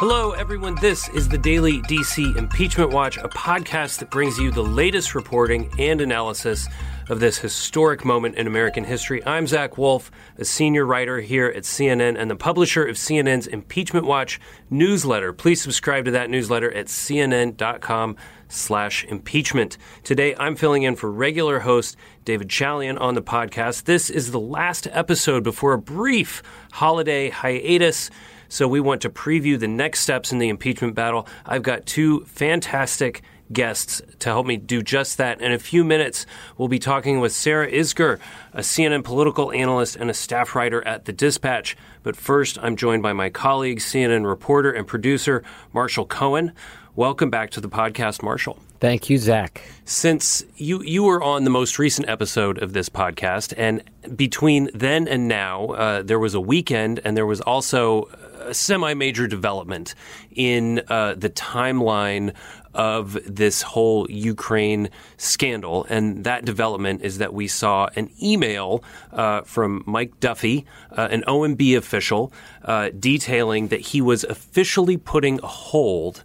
Hello, everyone. This is the Daily DC Impeachment Watch, a podcast that brings you the latest reporting and analysis of this historic moment in American history. I'm Zach Wolf, a senior writer here at CNN and the publisher of CNN's Impeachment Watch newsletter. Please subscribe to that newsletter at cnn.com slash impeachment. Today, I'm filling in for regular host David Chalian on the podcast. This is the last episode before a brief holiday hiatus. So we want to preview the next steps in the impeachment battle. I've got two fantastic guests to help me do just that. In a few minutes, we'll be talking with Sarah Isgur, a CNN political analyst and a staff writer at The Dispatch. But first, I'm joined by my colleague, CNN reporter and producer Marshall Cohen. Welcome back to the podcast, Marshall. Thank you, Zach. Since you you were on the most recent episode of this podcast, and between then and now, uh, there was a weekend, and there was also a semi-major development in uh, the timeline of this whole Ukraine scandal. And that development is that we saw an email uh, from Mike Duffy, uh, an OMB official, uh, detailing that he was officially putting a hold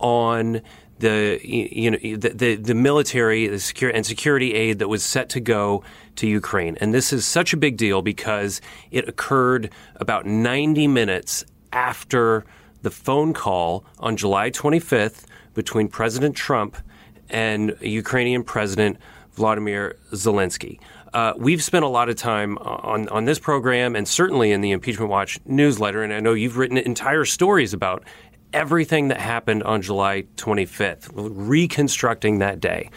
on the you know the the, the military the secure, and security aid that was set to go to Ukraine. And this is such a big deal because it occurred about 90 minutes after the phone call on July 25th between President Trump and Ukrainian President Vladimir Zelensky. Uh, we've spent a lot of time on, on this program and certainly in the Impeachment Watch newsletter, and I know you've written entire stories about everything that happened on July 25th, reconstructing that day.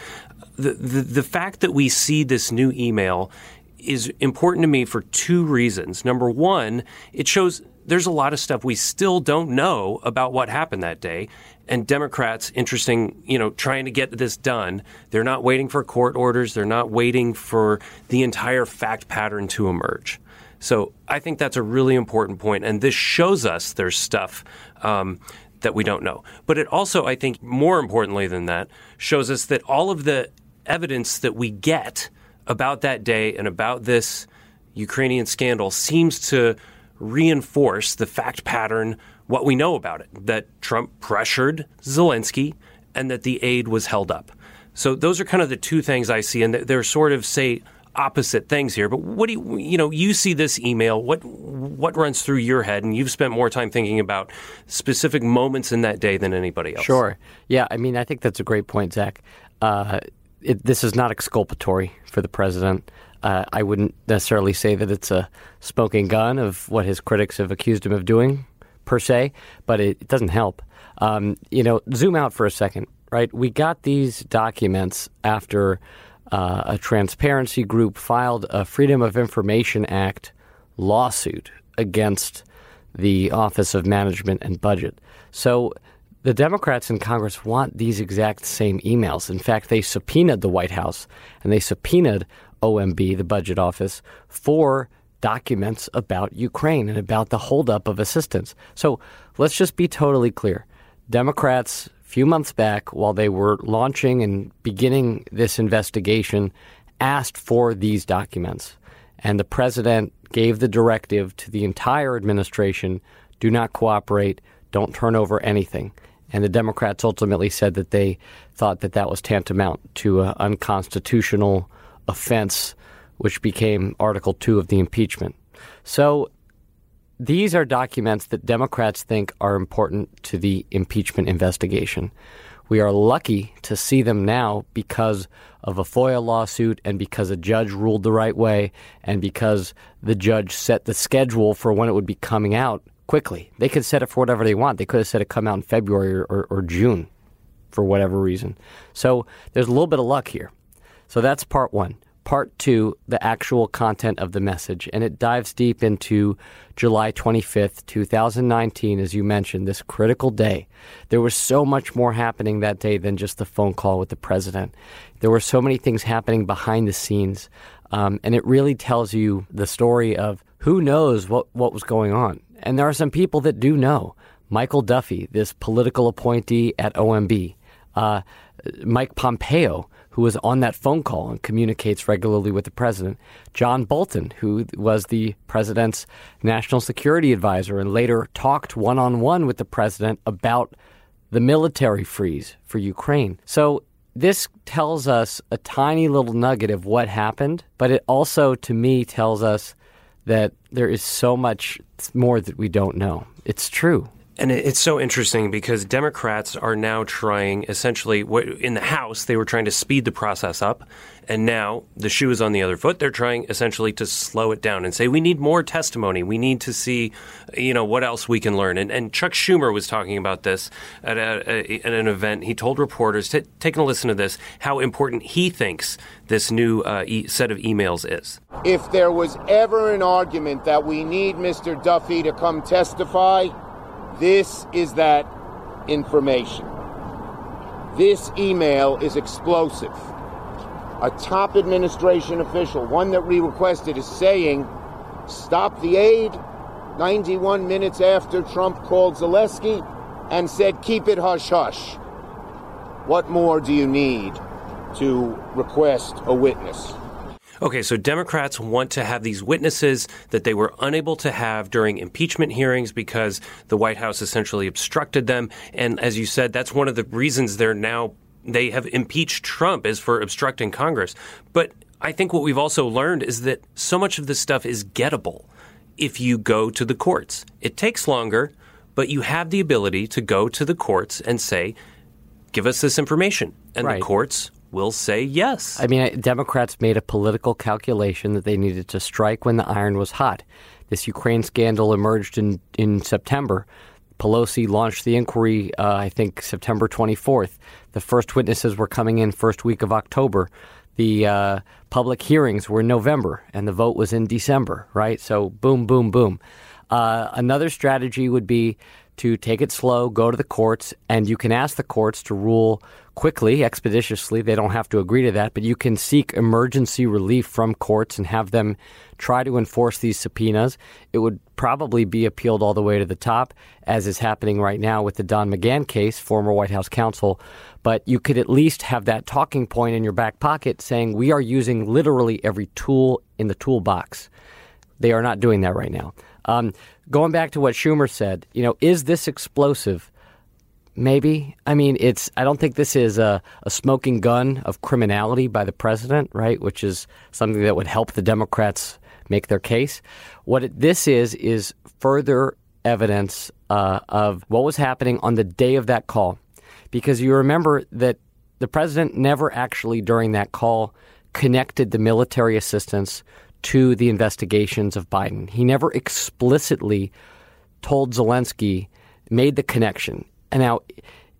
The, the, the fact that we see this new email is important to me for two reasons. Number one, it shows there's a lot of stuff we still don't know about what happened that day. And Democrats, interesting, you know, trying to get this done. They're not waiting for court orders. They're not waiting for the entire fact pattern to emerge. So I think that's a really important point, and this shows us there's stuff um, that we don't know. But it also, I think, more importantly than that, shows us that all of the evidence that we get about that day and about this Ukrainian scandal seems to reinforce the fact pattern, what we know about it, that Trump pressured Zelensky and that the aid was held up. So those are kind of the two things I see, and they're sort of say opposite things here. But what do you, you know, you see this email, what what runs through your head, and you've spent more time thinking about specific moments in that day than anybody else. Sure. Yeah. I mean, I think that's a great point, Zach. Uh, it, this is not exculpatory for the president. Uh, I wouldn't necessarily say that it's a smoking gun of what his critics have accused him of doing, per se, but it, it doesn't help. Um, you know, zoom out for a second, right? We got these documents after uh, a transparency group filed a Freedom of Information Act lawsuit against the Office of Management and Budget. So the Democrats in Congress want these exact same emails. In fact, they subpoenaed the White House and they subpoenaed OMB, the budget office, for documents about Ukraine and about the holdup of assistance. So let's just be totally clear. Democrats, a few months back, while they were launching and beginning this investigation, asked for these documents. And the president gave the directive to the entire administration do not cooperate, don't turn over anything. And the Democrats ultimately said that they thought that that was tantamount to an unconstitutional offense, which became Article 2 of the impeachment. So these are documents that Democrats think are important to the impeachment investigation. We are lucky to see them now because of a FOIA lawsuit and because a judge ruled the right way and because the judge set the schedule for when it would be coming out quickly. They could set it for whatever they want. They could have said it come out in February or, or, or June for whatever reason. So there's a little bit of luck here. So that's part one. part two, the actual content of the message, and it dives deep into July 25th, 2019, as you mentioned, this critical day. There was so much more happening that day than just the phone call with the president. There were so many things happening behind the scenes, um, and it really tells you the story of who knows what, what was going on. And there are some people that do know. Michael Duffy, this political appointee at OMB, uh, Mike Pompeo, who was on that phone call and communicates regularly with the president, John Bolton, who was the president's national security advisor and later talked one on one with the president about the military freeze for Ukraine. So this tells us a tiny little nugget of what happened, but it also, to me, tells us that there is so much more that we don't know. It's true. And it's so interesting because Democrats are now trying, essentially, in the House, they were trying to speed the process up. And now the shoe is on the other foot. They're trying essentially to slow it down and say, we need more testimony. We need to see, you know, what else we can learn. And, and Chuck Schumer was talking about this at, a, a, at an event. He told reporters, t- taking a listen to this, how important he thinks this new uh, e- set of emails is. If there was ever an argument that we need Mr. Duffy to come testify, this is that information. This email is explosive. A top administration official, one that we requested, is saying, stop the aid 91 minutes after Trump called Zelensky and said, keep it hush hush. What more do you need to request a witness? Okay, so Democrats want to have these witnesses that they were unable to have during impeachment hearings because the White House essentially obstructed them. And as you said, that's one of the reasons they're now they have impeached Trump is for obstructing Congress. But I think what we've also learned is that so much of this stuff is gettable if you go to the courts. It takes longer, but you have the ability to go to the courts and say, give us this information. And right. the courts will say yes. I mean, Democrats made a political calculation that they needed to strike when the iron was hot. This Ukraine scandal emerged in, in September. Pelosi launched the inquiry, uh, I think, September 24th. The first witnesses were coming in first week of October. The uh, public hearings were in November, and the vote was in December, right? So, boom, boom, boom. Uh, another strategy would be to take it slow, go to the courts, and you can ask the courts to rule quickly, expeditiously. They don't have to agree to that, but you can seek emergency relief from courts and have them try to enforce these subpoenas. It would probably be appealed all the way to the top, as is happening right now with the Don McGahn case, former White House counsel. But you could at least have that talking point in your back pocket saying, we are using literally every tool in the toolbox. They are not doing that right now. Um, going back to what Schumer said, you know, is this explosive? Maybe. I mean, it's. I don't think this is a, a smoking gun of criminality by the president, right? Which is something that would help the Democrats make their case. What it, this is is further evidence uh, of what was happening on the day of that call, because you remember that the president never actually during that call connected the military assistance to the investigations of Biden. He never explicitly told Zelensky, made the connection. And now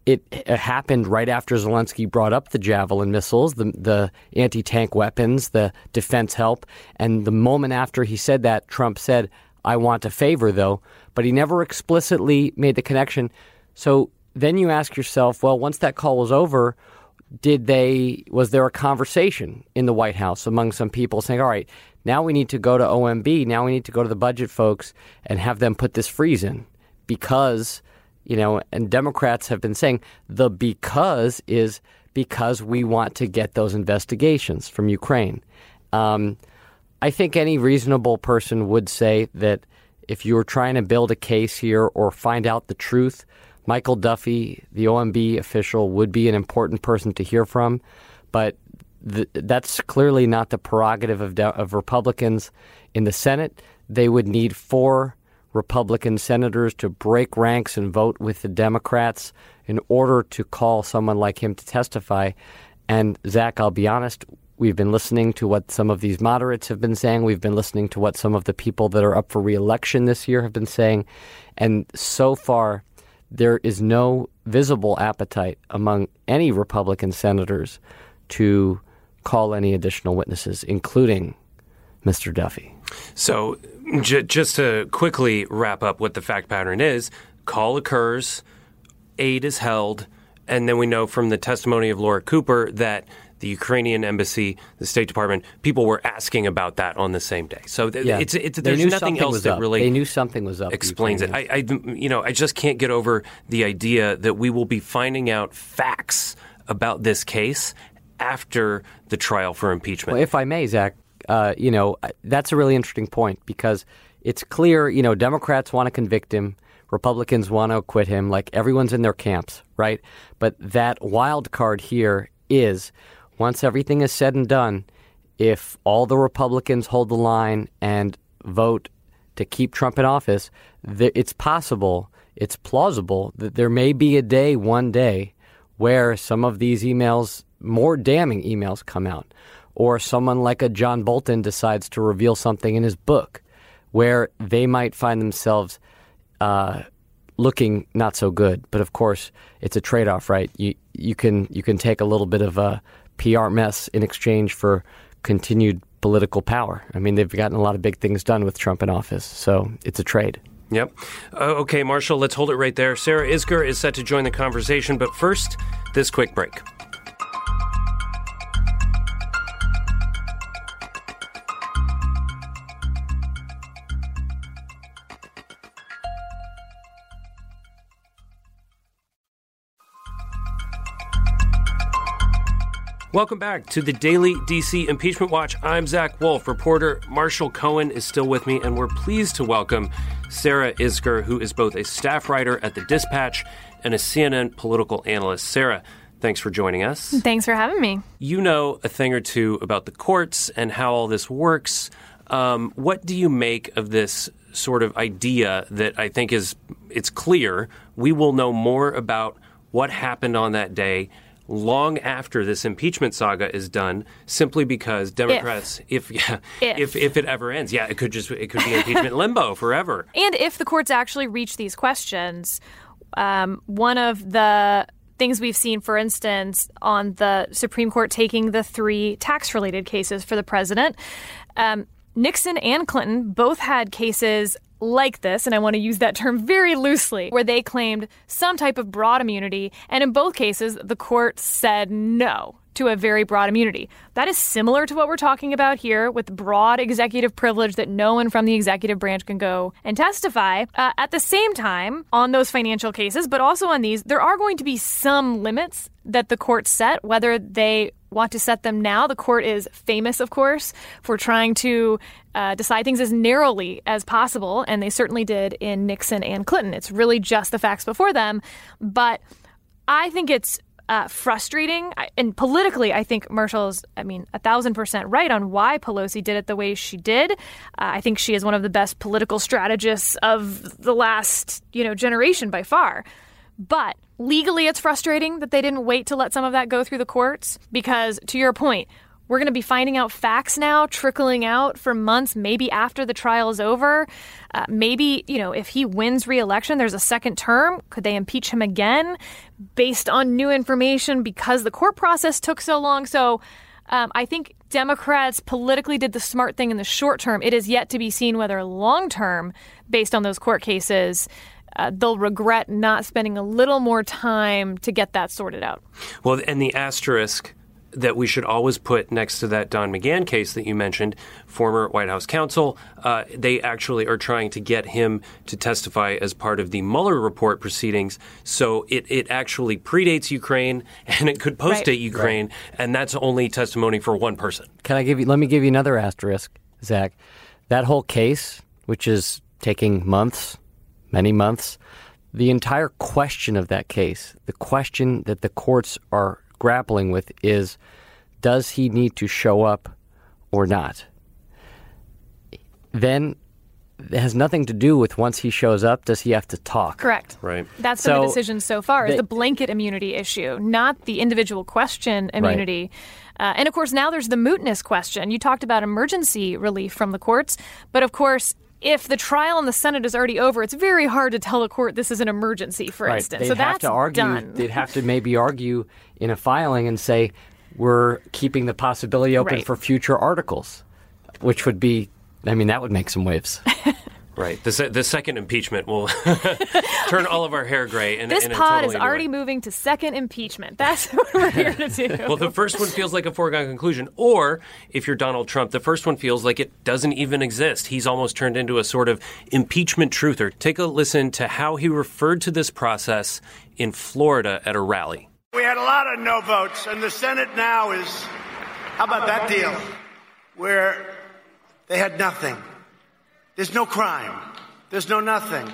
it, happened right after Zelensky brought up the Javelin missiles, the, the anti tank weapons, the defense help. And the moment after he said that, Trump said, I want a favor, though. But he never explicitly made the connection. So then you ask yourself, well, once that call was over, did they was there a conversation in the White House among some people saying, all right, now we need to go to OMB, now we need to go to the budget folks and have them put this freeze in because you know, and Democrats have been saying the because is because we want to get those investigations from Ukraine. Um, I think any reasonable person would say that if you were trying to build a case here or find out the truth, Michael Duffy, the OMB official, would be an important person to hear from. But th- that's clearly not the prerogative of, de- of Republicans in the Senate. They would need four Republican senators to break ranks and vote with the Democrats in order to call someone like him to testify. And Zach, I'll be honest, we've been listening to what some of these moderates have been saying. We've been listening to what some of the people that are up for reelection this year have been saying. And so far, there is no visible appetite among any Republican senators to call any additional witnesses, including Mr. Duffy. So, j- just to quickly wrap up what the fact pattern is call occurs, aid is held, and then we know from the testimony of Laura Cooper that the Ukrainian embassy, the State Department, people were asking about that on the same day. So th- Yeah. it's, it's there's nothing else that up. really They knew something was up. explains it. I, I, you know, I just can't get over the idea that we will be finding out facts about this case after the trial for impeachment. Well, if I may, Zach, uh, you know, that's a really interesting point because it's clear, you know, Democrats want to convict him, Republicans want to acquit him, like everyone's in their camps, right? But that wild card here is once everything is said and done, if all the Republicans hold the line and vote to keep Trump in office, th- it's possible, it's plausible that there may be a day, one day, where some of these emails, more damning emails, come out, or someone like a John Bolton decides to reveal something in his book, where they might find themselves uh, looking not so good. But of course, it's a trade-off, right? You you can you can take a little bit of a PR mess in exchange for continued political power. I mean, they've gotten a lot of big things done with Trump in office, so it's a trade. Yep. Uh, okay, Marshall, let's hold it right there. Sarah Isgur is set to join the conversation, but first, this quick break. Welcome back to the Daily DC Impeachment Watch. I'm Zach Wolf. Reporter Marshall Cohen is still with me, and we're pleased to welcome Sarah Isgur, who is both a staff writer at the Dispatch and a CNN political analyst. Sarah, thanks for joining us. Thanks for having me. You know a thing or two about the courts and how all this works. Um, what do you make of this sort of idea that I think is it's clear we will know more about what happened on that day long after this impeachment saga is done simply because Democrats if yeah If. if if it ever ends yeah it could just it could be impeachment limbo forever And if the courts actually reach these questions, um, one of the things we've seen, for instance, on the Supreme Court taking the three tax related cases for the president, um, Nixon and Clinton both had cases like this, and I want to use that term very loosely, where they claimed some type of broad immunity. And in both cases, the court said no to a very broad immunity. That is similar to what we're talking about here with broad executive privilege that no one from the executive branch can go and testify. Uh, at the same time, on those financial cases, but also on these, there are going to be some limits that the court set, whether they want to set them now. The court is famous, of course, for trying to uh, decide things as narrowly as possible, and they certainly did in Nixon and Clinton. It's really just the facts before them. But I think it's uh, frustrating. And politically, I think Marshall's, I mean, a thousand percent right on why Pelosi did it the way she did. Uh, I think she is one of the best political strategists of the last, you know, generation by far. But legally, it's frustrating that they didn't wait to let some of that go through the courts because, to your point, we're going to be finding out facts now trickling out for months, maybe after the trial is over. Uh, maybe, you know, if he wins re-election, there's a second term. Could they impeach him again based on new information because the court process took so long? So um, I think Democrats politically did the smart thing in the short term. It is yet to be seen whether long term, based on those court cases, uh, they'll regret not spending a little more time to get that sorted out. Well, and the asterisk that we should always put next to that Don McGahn case that you mentioned, former White House counsel, uh, they actually are trying to get him to testify as part of the Mueller report proceedings. So it, it actually predates Ukraine and it could postdate Right. Ukraine, and that's only testimony for one person. Can I give you? Let me give you another asterisk, Zach. That whole case, which is taking months, many months, the entire question of that case, the question that the courts are grappling with is: Does he need to show up or not? Then it has nothing to do with once he shows up. Does he have to talk? Correct. Right. That's been the decision so far is they- the blanket immunity issue, not the individual question immunity. Uh, and of course, now there's the mootness question. You talked about emergency relief from the courts, but of course, if the trial in the Senate is already over, it's very hard to tell a court this is an emergency, for Right. instance. They'd so have that's to argue. done. They'd have to maybe argue in a filing and say, we're keeping the possibility open Right. for future articles, which would be, I mean, that would make some waves. Right. The, se- the second impeachment will turn all of our hair gray. In, This in a pod totally is new way. already moving to second impeachment. That's what we're here to do. Well, the first one feels like a foregone conclusion. Or if you're Donald Trump, the first one feels like it doesn't even exist. He's almost turned into a sort of impeachment truther. Take a listen to how he referred to this process in Florida at a rally. We had a lot of no votes, and the Senate now is, how about that deal? Where they had nothing. There's no crime. There's no nothing.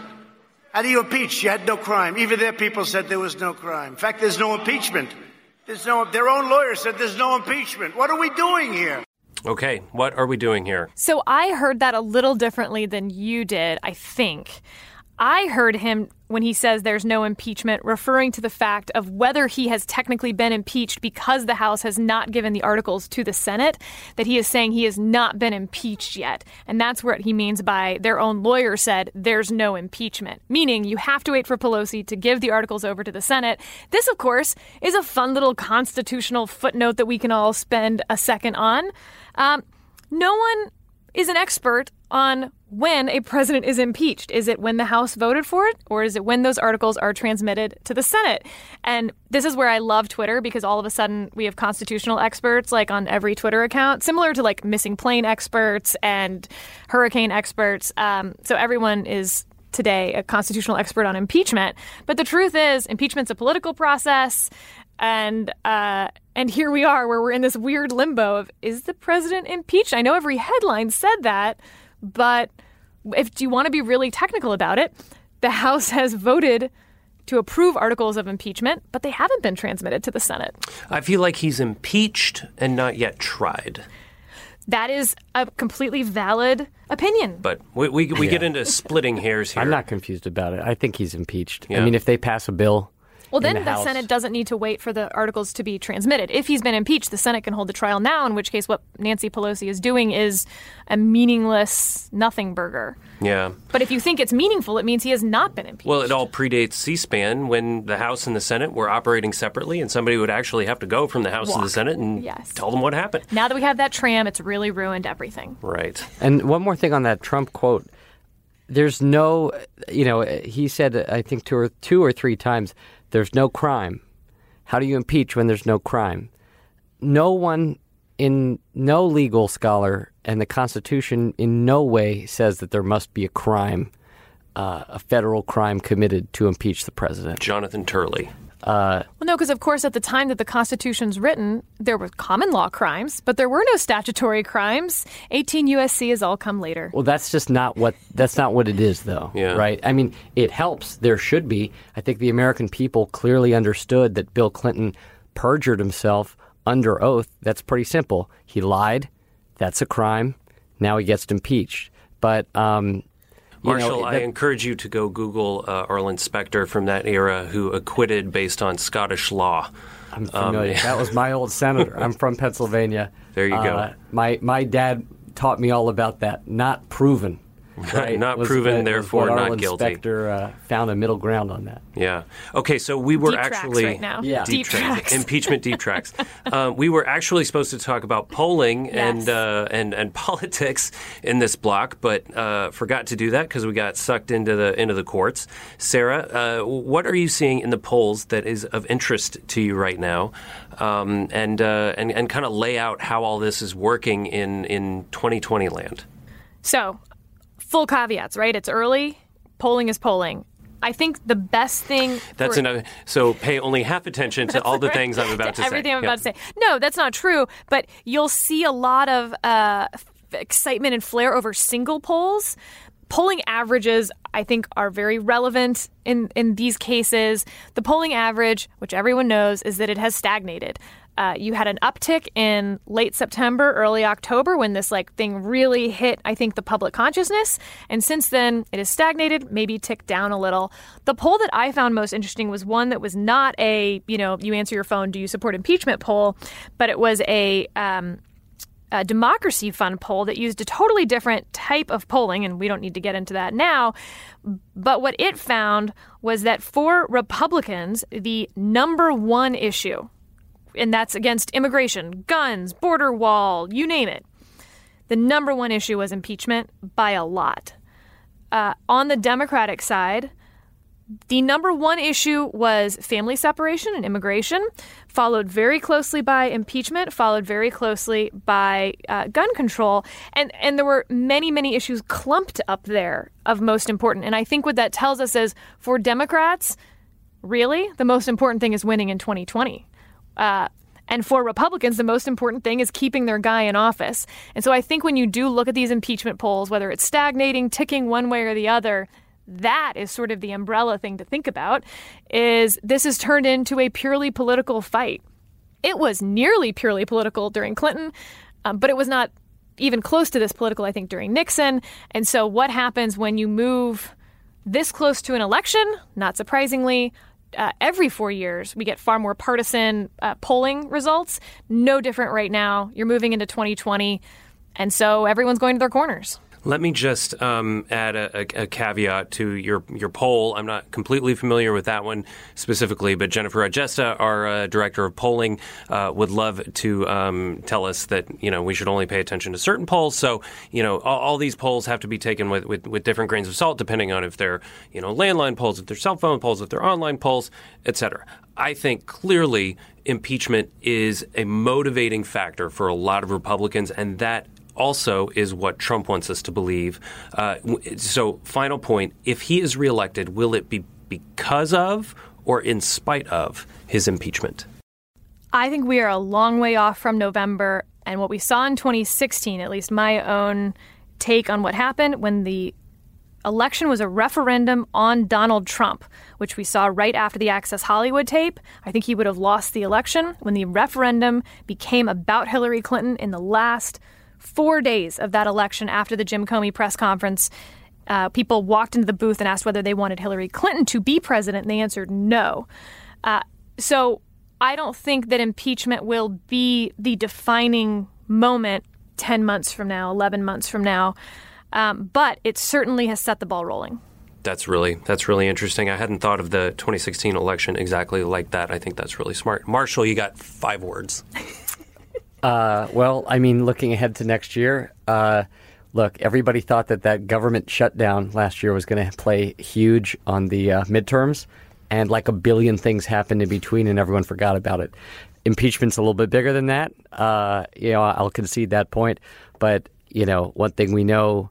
How do you impeach? You had no crime. Even their people said there was no crime. In fact, there's no impeachment. There's no, their own lawyer said there's no impeachment. What are we doing here? Okay, what are we doing here? So I heard that a little differently than you did, I think. I heard him when he says there's no impeachment, referring to the fact of whether he has technically been impeached because the House has not given the articles to the Senate, that he is saying he has not been impeached yet. And that's what he means by their own lawyer said there's no impeachment, meaning you have to wait for Pelosi to give the articles over to the Senate. This, of course, is a fun little constitutional footnote that we can all spend a second on. Um, no one is an expert on when a president is impeached. Is it when the House voted for it, or is it when those articles are transmitted to the Senate? And this is where I love Twitter because all of a sudden we have constitutional experts like on every Twitter account, similar to like missing plane experts and hurricane experts. Um, so everyone is today a constitutional expert on impeachment. But the truth is, impeachment's a political process. And uh, and here we are, where we're in this weird limbo of is the president impeached? I know every headline said that, but if do you want to be really technical about it, the House has voted to approve articles of impeachment, but they haven't been transmitted to the Senate. I feel like he's impeached and not yet tried. That is a completely valid opinion. But we, we, we get into splitting hairs here. I'm not confused about it. I think he's impeached. Yeah. I mean, if they pass a bill. Well, then the, the, Senate doesn't need to wait for the articles to be transmitted. If he's been impeached, the Senate can hold the trial now, in which case, what Nancy Pelosi is doing is a meaningless nothing burger. Yeah. But if you think it's meaningful, it means he has not been impeached. Well, it all predates C-SPAN when the House and the Senate were operating separately, and somebody would actually have to go from the House to the Senate and Yes. tell them what happened. now that we have that tram, it's really ruined everything. Right. And one more thing on that Trump quote. There's no, you know, he said, I think two or two or three times, there's no crime. How do you impeach when there's no crime? No one in no legal scholar and the Constitution in no way says that there must be a crime, uh, a federal crime committed to impeach the president. Jonathan Turley. Well, no, because of course, at the time that the Constitution's written, there were common law crimes, but there were no statutory crimes. 18 USC has all come later. Well, that's just not what that's not what it is, though. Yeah. Right. I mean, it helps. There should be. I think the American people clearly understood that Bill Clinton perjured himself under oath. That's pretty simple. He lied. That's a crime. Now he gets impeached. But um, you know, Marshall, I encourage you to go Google uh, Arlen Specter from that era who acquitted based on Scottish law. I'm familiar. that was my old senator. I'm from Pennsylvania. There you go. Uh, my my dad taught me all about that. Not proven. Right? Not Was- proven, was what therefore not guilty. Specter uh, found a middle ground on that. Yeah. Okay, so we were Deep tracks actually right now. Yeah. Deep tracks. impeachment deep tracks. Um, we were actually supposed to talk about polling and uh, and and politics in this block, but uh, forgot to do that because we got sucked into the into the courts. Sarah, uh, what are you seeing in the polls that is of interest to you right now, um, and uh, and and kind of lay out how all this is working in in 2020 land? So, full caveats, right? It's early. Polling is polling. I think the best thing. That's for, enough. So pay only half attention to all the things I'm about to say. everything I'm Yep. about to say. No, that's not true. But you'll see a lot of uh, excitement and flair over single polls. Polling averages, I think, are very relevant in, in these cases. The polling average, which everyone knows, is that it has stagnated. Uh, you had an uptick in late September, early October when this like thing really hit, I think, the public consciousness. And since then, it has stagnated, maybe ticked down a little. The poll that I found most interesting was one that was not a, you know, you answer your phone, do you support impeachment poll, but it was a um, a Democracy Fund poll that used a totally different type of polling, and we don't need to get into that now. But what it found was that for Republicans, the number one issue and that's against immigration, guns, border wall, you name it. The number one issue was impeachment by a lot. Uh, on the Democratic side, the number one issue was family separation and immigration, followed very closely by impeachment, followed very closely by uh, gun control, and and there were many many issues clumped up there of most important. And I think what that tells us is for Democrats, really the most important thing is winning in 2020. Uh, and for Republicans, the most important thing is keeping their guy in office. And so I think when you do look at these impeachment polls, whether it's stagnating, ticking one way or the other, that is sort of the umbrella thing to think about is this has turned into a purely political fight. It was nearly purely political during Clinton, um, but it was not even close to this political, I think, during Nixon. And so, what happens when you move this close to an election? Not surprisingly, uh, every four years, we get far more partisan uh, polling results. No different right now. You're moving into 2020. And so everyone's going to their corners. Let me just um, add a, a, caveat to your your poll. I'm not completely familiar with that one specifically, but Jennifer Agiesta, our uh, director of polling, uh, would love to um, tell us that you know we should only pay attention to certain polls. So you know all, all these polls have to be taken with, with, with, different grains of salt, depending on if they're you know landline polls, if they're cell phone polls, if they're online polls, etc. I think clearly impeachment is a motivating factor for a lot of Republicans, and that also is what Trump wants us to believe. Uh, so, final point if he is reelected, will it be because of or in spite of his impeachment? I think we are a long way off from November. And what we saw in 2016, at least my own take on what happened when the election was a referendum on Donald Trump, which we saw right after the Access Hollywood tape. I think he would have lost the election when the referendum became about Hillary Clinton in the last four days of that election after the Jim Comey press conference, uh, people walked into the booth and asked whether they wanted Hillary Clinton to be president, and they answered no. Uh, so I don't think that impeachment will be the defining moment 10 months from now, 11 months from now, um, but it certainly has set the ball rolling. That's really that's really interesting. I hadn't thought of the 2016 election exactly like that. I think that's really smart. Marshall, you got five words. Uh, well, I mean, looking ahead to next year, uh, look, everybody thought that that government shutdown last year was going to play huge on the uh, midterms, and like a billion things happened in between, and everyone forgot about it. Impeachment's a little bit bigger than that. Uh, you know, I'll concede that point, but you know, one thing we know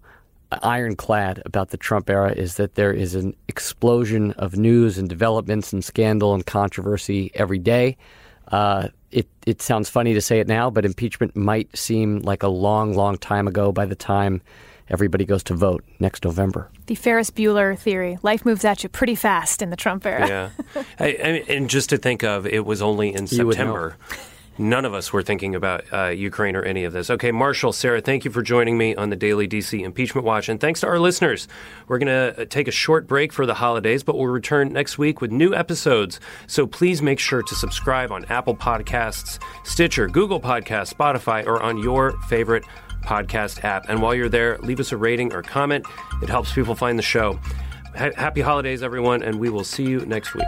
ironclad about the Trump era is that there is an explosion of news and developments and scandal and controversy every day. Uh, it, it sounds funny to say it now, but impeachment might seem like a long, long time ago by the time everybody goes to vote next November. The Ferris Bueller theory. Life moves at you pretty fast in the Trump era. Yeah. I, I and just to think of, it was only in September none of us were thinking about uh, Ukraine or any of this. Okay, Marshall, Sarah, thank you for joining me on the Daily DC Impeachment Watch. And thanks to our listeners. We're going to uh, take a short break for the holidays, but we'll return next week with new episodes. So please make sure to subscribe on Apple Podcasts, Stitcher, Google Podcasts, Spotify, or on your favorite podcast app. And while you're there, leave us a rating or comment. It helps people find the show. happy holidays, everyone, and we will see you next week.